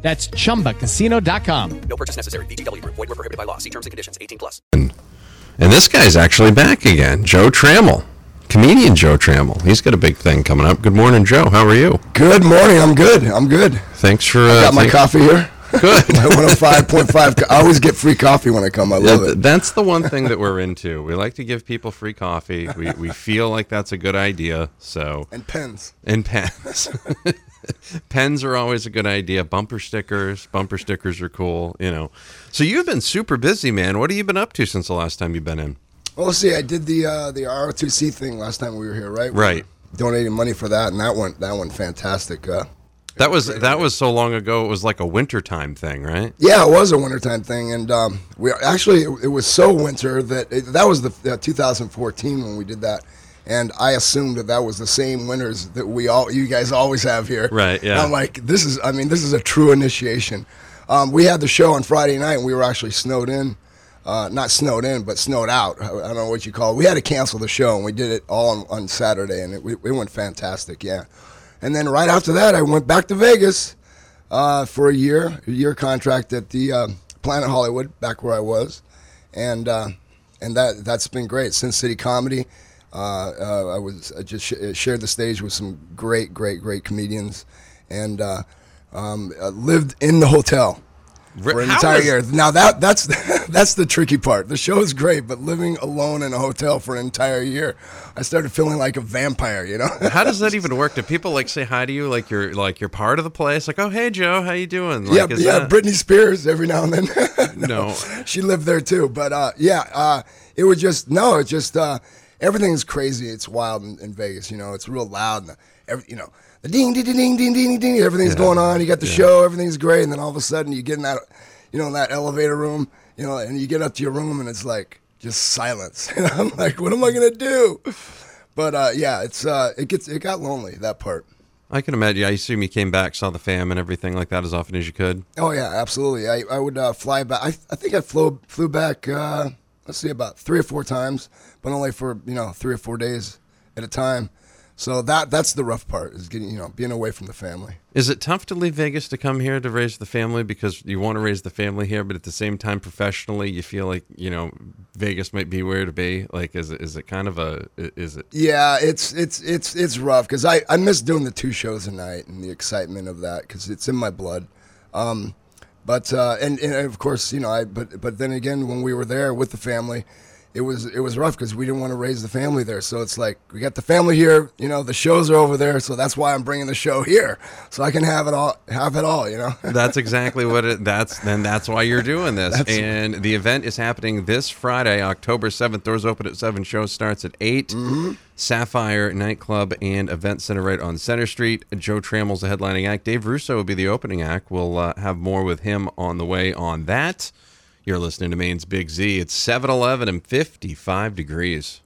That's chumbacasino.com. No purchase necessary. VGW Group. Void were prohibited by law. See terms and conditions. 18 plus. And this guy's actually back again, Joe Trammel, comedian Joe Trammel. He's got a big thing coming up. Good morning, Joe. How are you? Good morning. I'm good. I'm good. Thanks for. Uh, Got my thank- coffee here. Good. my 105.5. co- I always get free coffee when I come. I Yeah, love th- it. that's the one thing that we're into. We like to give people free coffee. We, we feel like that's a good idea. So And pens. and pens. pens are always a good idea. Bumper stickers. Bumper stickers are cool. You know. So you've been super busy, man. What have you been up to since the last time you've been in? Well, let's see. I did the uh, the R2C thing last time we were here, right? Right. were Donating money for that, and that went that went fantastic. Uh, That was that was so long ago. It was like a wintertime thing, right? yeah, it was a wintertime thing, and um, we actually it, it was so winter that it, that was the uh, 2014 when we did that. And I assumed that that was the same winners that we all, you guys always have here. Right, yeah. And I'm like, this is, I mean, this is a true initiation. Um, we had the show on Friday night, and we were actually snowed in. Uh, not snowed in, but snowed out. I don't know what you call it. We had to cancel the show, and we did it all on, on Saturday, and it, it went fantastic. Yeah. And then right after that, I went back to Vegas uh, for a year, a year contract at the uh, Planet Hollywood, back where I was, and uh, and that that's been great. Sin City Comedy. Uh, uh, I was I just sh- shared the stage with some great, great, great comedians, and uh, um, uh, lived in the hotel for an How entire is- year. Now that that's that's the tricky part. The show is great, but living alone in a hotel for an entire year, I started feeling like a vampire. You know. How does that even work? Do people like say hi to you like you're like you're part of the place? Like, oh hey Joe, how you doing? Like, yeah, yeah. that- Britney Spears every now and then. No. she lived there too. But uh, yeah, uh, it was just no. It's just uh, everything's crazy. It's wild in, in Vegas. You know, it's real loud. And the, every, you know, the ding, ding, ding, ding, ding, ding, ding. Everything's Yeah. going on. You got the show. Everything's great. And then all of a sudden, you get in that, you know, in that elevator room. You know, and you get up to your room, and it's like just silence. And I'm like, what am I gonna do? But uh, yeah, it's uh, it gets it got lonely that part. I can imagine. I assume you came back, saw the fam and everything like that as often as you could. Oh yeah, absolutely. I, I would uh, fly back. I, I think I flew flew back. Uh, let's see, about three or four times, but only for you know three or four days at a time. So that that's the rough part is getting you know being away from the family. Is it tough to leave Vegas to come here to raise the family because you want to raise the family here, but at the same time, professionally, you feel like you know Vegas might be where to be? Like, is it is it kind of a is it? Yeah, it's it's it's it's rough because I I miss doing the two shows a night and the excitement of that because it's in my blood. Um, but uh, and and of course you know I but but then again when we were there with the family, it was it was rough because we didn't want to raise the family there. So it's like we got the family here, you know, the shows are over there, so that's why I'm bringing the show here so I can have it all have it all, you know. That's exactly what it. That's then. That's why you're doing this. That's- and the event is happening this Friday, October seventh. Doors open at seven. Show starts at 8 Mm-hmm. Sapphire Nightclub and Event Center right on Center Street. Joe Trammel's the headlining act. Dave Russo will be the opening act. We'll uh, have more with him on the way on that. You're listening to Maine's Big Z. It's 7-Eleven and 55 degrees.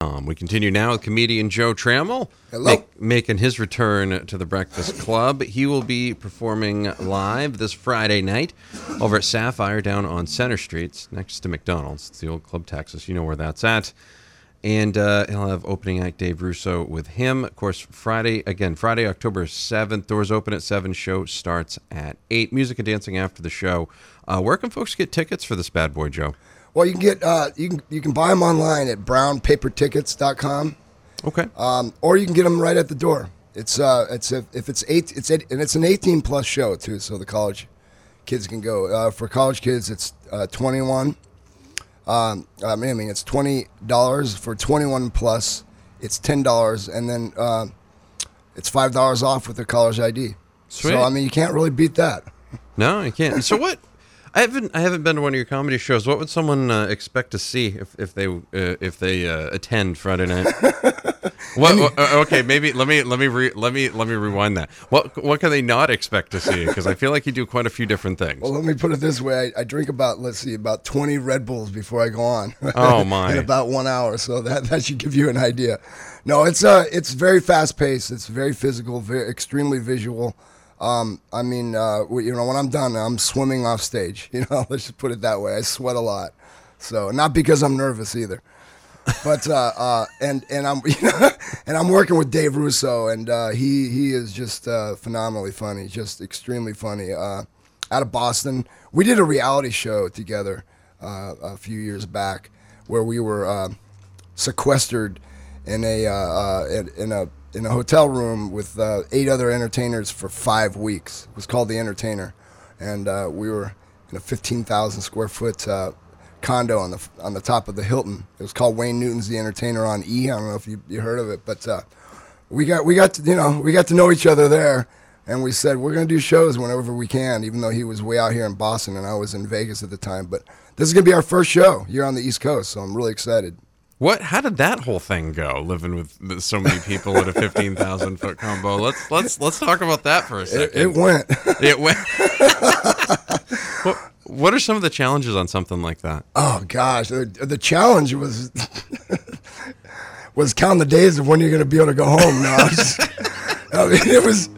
Um, we continue now with comedian Joe Trammel Hello. make- making his return to the Breakfast Club. He will be performing live this Friday night over at Sapphire down on Center Street it's next to McDonald's. It's the old Club Texas. You know where that's at. And uh, he'll have opening act Dave Russo with him. Of course, Friday, again, Friday, October 7th. Doors open at 7. Show starts at 8. Music and dancing after the show. Uh, where can folks get tickets for this bad boy, Joe? Well, you can get uh, you can you can buy them online at brownpapertickets.com. Okay. um, or you can get them right at the door. It's uh, it's a, if it's eight, it's eight, and it's an eighteen plus show too, so the college kids can go. Uh, for college kids, it's uh, twenty one. Um, I mean, it's twenty dollars for twenty one plus. It's ten dollars, and then uh, it's five dollars off with the college ID. Sweet. So I mean, you can't really beat that. No, you can't. So what? I haven't I haven't been to one of your comedy shows. What would someone uh, expect to see if, if they uh, if they uh, attend Friday night? what, what- uh, okay, maybe let me let me re, let me let me rewind that. What what can they not expect to see? Because I feel like you do quite a few different things. Well, let me put it this way: I, I drink about let's see, about twenty Red Bulls before I go on. Oh, my. In about one hour, so that that should give you an idea. No, it's uh, it's very fast paced. It's very physical, very extremely visual. Um, I mean, uh, you know, when I'm done, I'm swimming off stage. You know, let's just put it that way. I sweat a lot, so not because I'm nervous either. but uh, uh, and and I'm you know, and I'm working with Dave Russo, and uh, he he is just uh, phenomenally funny, just extremely funny. Uh, out of Boston, we did a reality show together uh, a few years back, where we were sequestered in a uh, uh, in- a in a hotel room with uh, eight other entertainers for five weeks. It was called The Entertainer, and uh, we were in a 15,000 square foot uh, condo on the on the top of the Hilton. It was called Wayne Newton's The Entertainer on E. I don't know if you, you heard of it, but uh, we got we got to, you know we got to know each other there, and we said we're gonna do shows whenever we can. Even though he was way out here in Boston and I was in Vegas at the time, but this is gonna be our first show here on the East Coast, so I'm really excited. What? How did that whole thing go? Living with so many people at a fifteen thousand foot combo. Let's let's let's talk about that for a second. it went. It went. what, what are some of the challenges on something like that? Oh gosh, the, the challenge was was counting the days of when you're going to be able to go home. No, was- I mean, it was,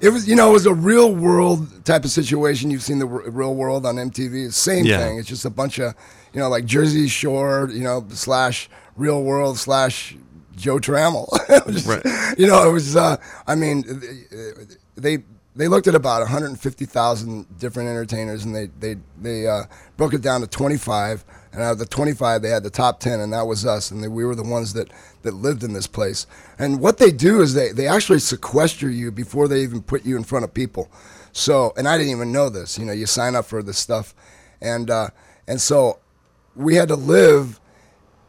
it was, you know, it was a real world type of situation. You've seen the r- real world on MTV. Same Yeah. thing. It's just a bunch of, you know, like Jersey Shore, you know, slash real world slash Joe Trammel. Just- Right. You know, it was. Uh, I mean, they they looked at about 150,000 different entertainers, and they they they uh, broke it down to 25. And out of the 25, they had the top 10, and that was us. And they, we were the ones that that lived in this place. And what they do is they they actually sequester you before they even put you in front of people. So, and I didn't even know this. You know, you sign up for this stuff, and uh, and so we had to live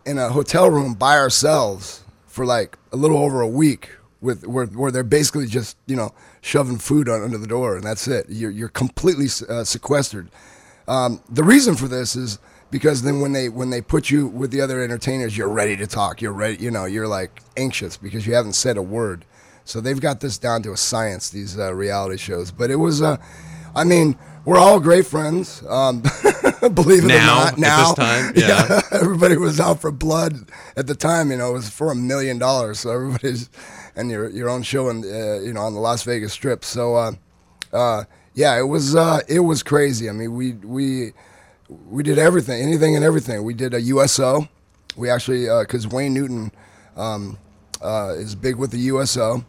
in a hotel room by ourselves for like a little over a week with where, where they're basically just you know shoving food on, under the door and that's it. You're, you're completely uh, sequestered. Um, the reason for this is because then when they when they put you with the other entertainers you're ready to talk. You're ready you know you're like anxious because you haven't said a word. So they've got this down to a science these uh, reality shows. But it was uh, i mean we're all great friends um, believe it Now, or not now this time, yeah. everybody was out for blood at the time. You know, it was for a million dollars. So everybody's and your your own show in uh, you know on the Las Vegas Strip. So uh, uh, yeah, it was uh, it was crazy. I mean, we we we did everything, anything and everything. We did a USO. We actually because Wayne Newton um, uh, is big with the USO,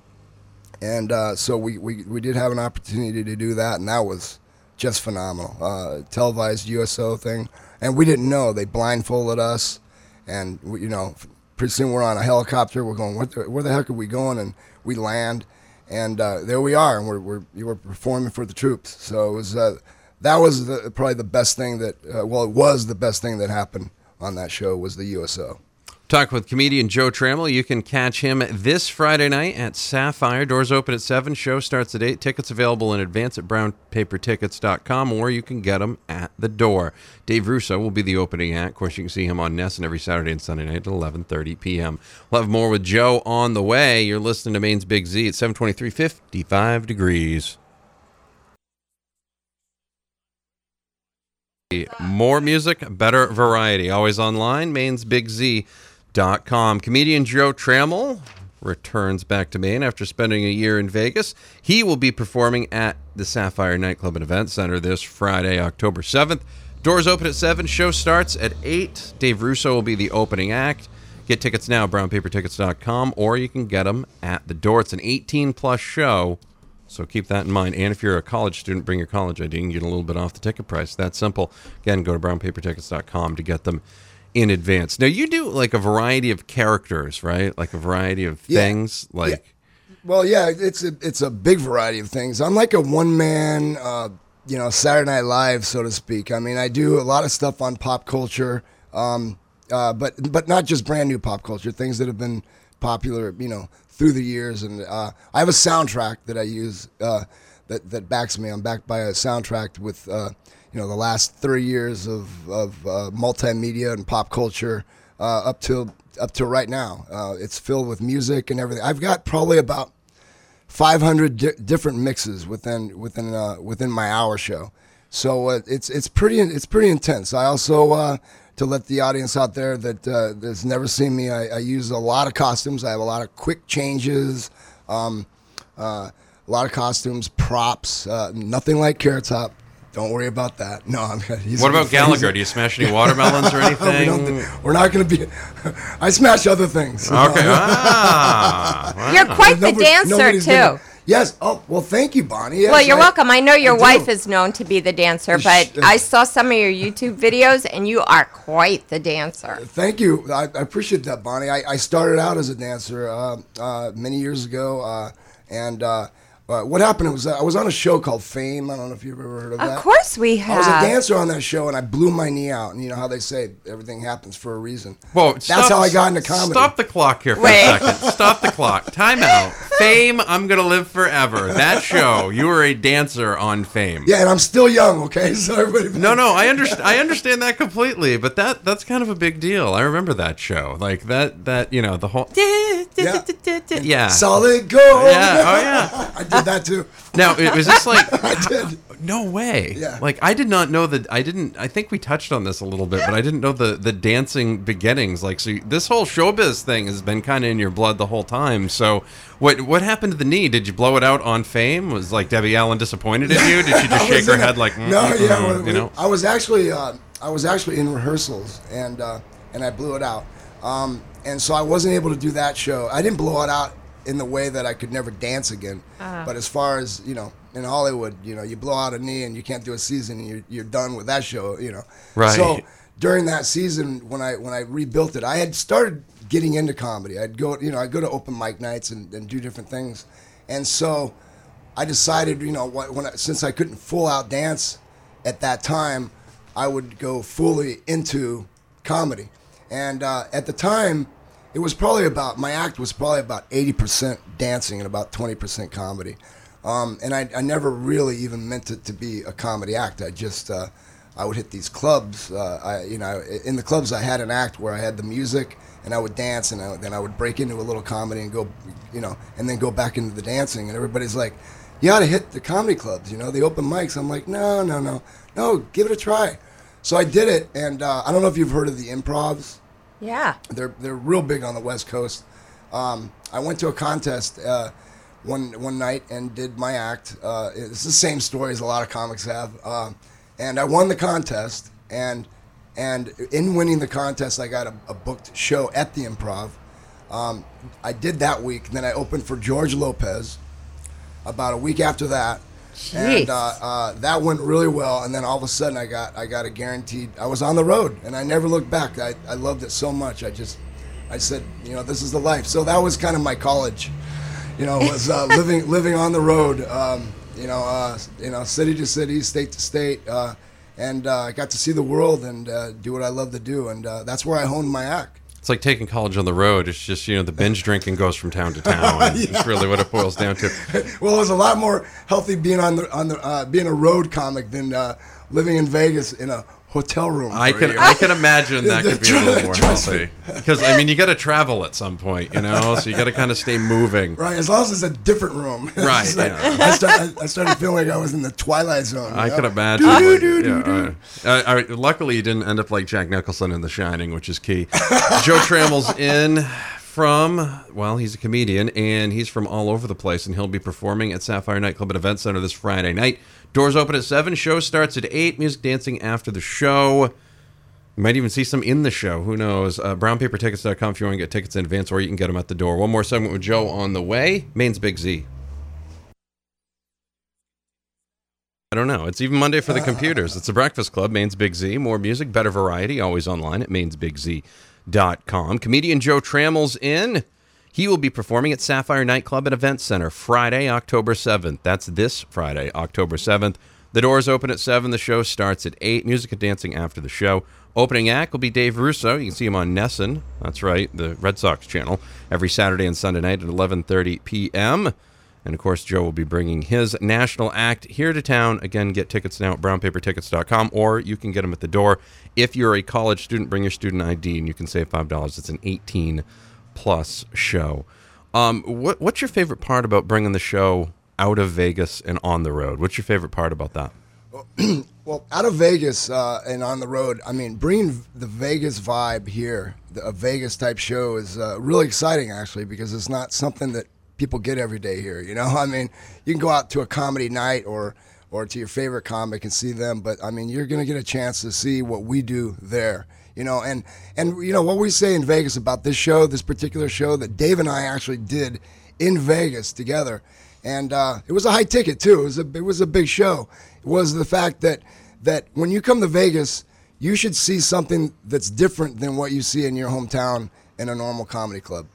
and uh, so we, we we did have an opportunity to do that, and that was just phenomenal. Uh, televised USO thing, and we didn't know. They blindfolded us, and we, you know, pretty soon we're on a helicopter. We're going, what the, where the heck are we going? And we land, and uh, there we are, and we're we're performing for the troops. So it was uh, that was the, probably the best thing that uh, well, it was the best thing that happened on that show was the USO. Talk with comedian Joe Trammel. You can catch him this Friday night at Sapphire. Doors open at 7. Show starts at 8. Tickets available in advance at brownpapertickets.com or you can get them at the door. Dave Russo will be the opening act. Of course, you can see him on NESN every Saturday and Sunday night at 11.30 p.m. We'll have more with Joe on the way. You're listening to Maine's Big Z at 723, 55 degrees. More music, better variety. Always online, mainsbigz.com. Comedian Joe Trammel returns back to Maine after spending a year in Vegas. He will be performing at the Sapphire Nightclub and Event Center this Friday, October 7th. Doors open at 7, show starts at 8. Dave Russo will be the opening act. Get tickets now, brownpapertickets.com, or you can get them at the door. It's an 18 plus show. So keep that in mind. And if you're a college student, bring your college ID and get a little bit off the ticket price. That's simple. Again, go to brownpapertickets.com to get them in advance. Now, you do like a variety of characters, right? Like a variety of Yeah. things. Like, Well, yeah, it's a, it's a big variety of things. I'm like a one man, uh, you know, Saturday Night Live, so to speak. I mean, I do a lot of stuff on pop culture, um, uh, but but not just brand new pop culture, things that have been popular, you know, through the years. And uh, I have a soundtrack that I use uh, that that backs me. I'm backed by a soundtrack with uh, you know the last three years of of uh, multimedia and pop culture uh, up till up to right now. Uh, it's filled with music and everything. I've got probably about 500 di- different mixes within within uh, within my hour show. So uh, it's it's pretty it's pretty intense. I also uh, to let the audience out there that that's never seen me, I, I use a lot of costumes. I have a lot of quick changes, um, a lot of costumes, props. Nothing like Carrot Top. Don't worry about that. No, I'm. He's What about Gallagher? Do you smash any watermelons or we anything? don't, we're not going to be. I smash other things. Okay. Ah, wow. You're quite the dancer too. gonna- Yes. Oh, well, thank you, Bonnie. Yes, Well, you're I- welcome. I know your I wife is known to be the dancer, but uh, I saw some of your YouTube videos, and you are quite the dancer. Thank you. I, I appreciate that, Bonnie. I, I started out as a dancer uh, uh, many years ago, uh, and uh, what happened was uh, I was on a show called Fame. I don't know if you've ever heard of that. Of course, we have. I was a dancer on that show, and I blew my knee out. And you know how they say everything happens for a reason. Well, that's stop- how I got into comedy. Stop the clock here for Wait. a second. Stop the clock. Time out. Fame, I'm gonna live forever. That show, you were a dancer on Fame. Yeah, and I'm still young. Okay, so everybody. No, no, I understand. I understand that completely, but that that's kind of a big deal. I remember that show, like that that you know the whole Yeah. yeah. Solid gold. Yeah, oh, yeah. I did that too. Now, it was this like I did. No way. Yeah. Like I did not know that. I didn't. I think we touched on this a little bit, but I didn't know the the dancing beginnings. Like, so you- this whole showbiz thing has been kind of in your blood the whole time. So, what what happened to the knee? Did you blow it out on Fame? Was like Debbie Allen disappointed in you? Did she just shake her a- head like, no, mm, yeah, mm, we- you know? I was actually uh, I was actually in rehearsals and uh, and I blew it out, um, and so I wasn't able to do that show. I didn't blow it out in the way that I could never dance again. But as far as you know, in Hollywood, you know, you blow out a knee and you can't do a season, and you're you're done with that show. You know, Right. So during that season, when I when I rebuilt it, I had started getting into comedy. I'd go, you know, I'd go to open mic nights and, and do different things, and so. I decided, you know, what, when I, since I couldn't full out dance at that time, I would go fully into comedy. And uh, at the time, it was probably about my act was probably about eighty percent dancing and about twenty percent comedy. Um, and I, I never really even meant it to be a comedy act. I just uh, I would hit these clubs. Uh, I you know in the clubs I had an act where I had the music and I would dance and I, then I would break into a little comedy and go you know and then go back into the dancing and everybody's like, you ought to hit the comedy clubs, you know, the open mics. I'm like, no, no, no, no, give it a try. So I did it, and uh, I don't know if you've heard of the improvs. Yeah. They're they're real big on the West Coast. Um, I went to a contest uh, one one night and did my act. Uh, it's the same story as a lot of comics have, uh, and I won the contest. And and in winning the contest, I got a, a booked show at the Improv. Um, I did that week. Then I opened for George Lopez. About a week after that, and uh, uh, that went really well. And then all of a sudden, I got I got a guaranteed. I was on the road, and I never looked back. I, I loved it so much. I just I said, you know, this is the life. So that was kind of my college. You know, was uh, living living on the road. Um, you know, uh, you know, city to city, state to state, uh, and uh, I got to see the world and uh, do what I love to do. And uh, that's where I honed my act. It's like taking college on the road. It's just you know the binge drinking goes from town to town. It's really what it boils down to. well, it was a lot more healthy being on the on the uh, being a road comic than uh, living in Vegas in a hotel room. I can year. I can imagine that could be a little more healthy because I mean you got to travel at some point, you know, so you got to kind of stay moving. Right, as long as it's a different room. Right, like- yeah. I, started, I started feeling like I was in the Twilight Zone. I know? can imagine. Doo-doo-doo-doo-doo. Yeah, uh, uh, uh, luckily, you didn't end up like Jack Nicholson in The Shining, which is key. Joe Trammel's in from, well, he's a comedian and he's from all over the place, and he'll be performing at Sapphire Nightclub and Event Center this Friday night. Doors open at 7, show starts at 8, music dancing after the show. You might even see some in the show. Who knows? Uh, brownpapertickets.com if you want to get tickets in advance, or you can get them at the door. One more segment with Joe on the way. Maine's Big Z. I don't know. It's even Monday for the computers. It's the Breakfast Club, Maine's Big Z. More music, better variety, always online at mainsbigz.com. Comedian Joe Trammel's in. He will be performing at Sapphire Nightclub and Event Center Friday, October 7th. That's this Friday, October 7th. The doors open at 7. The show starts at 8. Music and dancing after the show. Opening act will be Dave Russo. You can see him on NESN. That's right, the Red Sox channel. Every Saturday and Sunday night at 11.30 p.m. And of course, Joe will be bringing his national act here to town. Again, get tickets now at brownpapertickets.com or you can get them at the door. If you're a college student, bring your student ID and you can save $5. It's an 18 plus show. Um, what, what's your favorite part about bringing the show out of Vegas and on the road? What's your favorite part about that? Well, out of Vegas uh, and on the road, I mean, bringing the Vegas vibe here, the, a Vegas type show, is uh, really exciting actually because it's not something that people get every day here. You know, I mean, you can go out to a comedy night or or to your favorite comic and see them, but I mean, you're going to get a chance to see what we do there. You know, and and you know what we say in Vegas about this show, this particular show that Dave and I actually did in Vegas together, and uh, it was a high ticket too. It was a it was a big show. It was the fact that that when you come to Vegas, you should see something that's different than what you see in your hometown in a normal comedy club,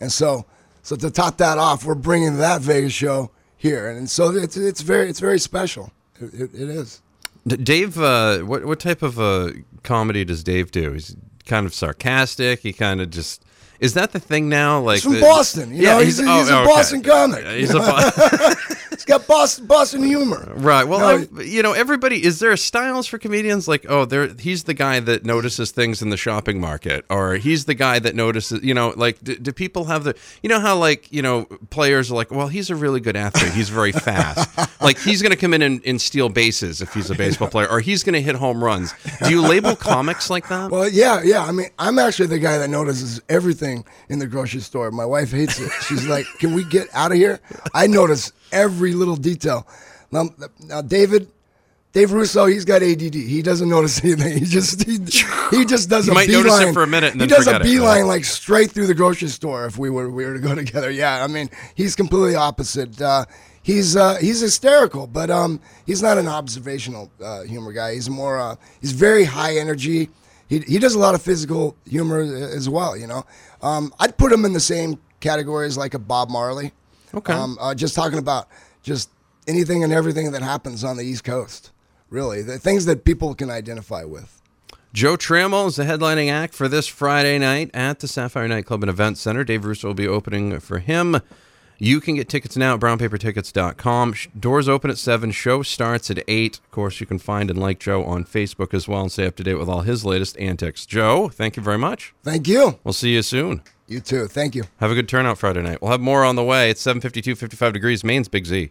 and so so to top that off, we're bringing that Vegas show here, and so it's it's very it's very special. It, it, it is. Dave, uh, what what type of uh, comedy does Dave do? He's kind of sarcastic. He kind of just is that the thing now? Like He's from the- Boston. You know, he's, a- he's a oh, okay. Boston comic. He's a Bo- He's got Boston Boston humor. right. Well, No, you know, everybody is there styles for comedians? Like, oh, there he's the guy that notices things in the shopping market, or he's the guy that notices. You know, like do, do people have the? You know how like you know players are like, well, he's a really good athlete. He's very fast. like he's going to come in and, and steal bases if he's a baseball player, or he's going to hit home runs. Do you label comics like that? Well, yeah, yeah. I mean, I'm actually the guy that notices everything in the grocery store. My wife hates it. She's like, "Can we get out of here?" I notice every little detail. Now, now David, Dave Russo, he's got ADD. He doesn't notice anything. He just he, he just does You a might beeline. notice it for a minute and he does a forget it. beeline like straight through the grocery store if we were we were to go together. Yeah, I mean, he's completely opposite. Uh, he's uh, he's hysterical, but um, he's not an observational uh, humor guy. He's more uh, he's very high energy. He he does a lot of physical humor as well. You know, um, I'd put him in the same category as like a Bob Marley. Okay. Um, uh, just talking about just anything and everything that happens on the East Coast. Really, the things that people can identify with. Joe Trammel is the headlining act for this Friday night at the Sapphire Nightclub and Event Center. Dave Russo will be opening for him. You can get tickets now at brownpapertickets.com. Doors open at 7. Show starts at 8. Of course, you can find and like Joe on Facebook as well and stay up to date with all his latest antics. Joe, thank you very much. Thank you. We'll see you soon. You too. Thank you. Have a good turnout Friday night. We'll have more on the way. It's 752, 55 degrees. Maine's Big Z.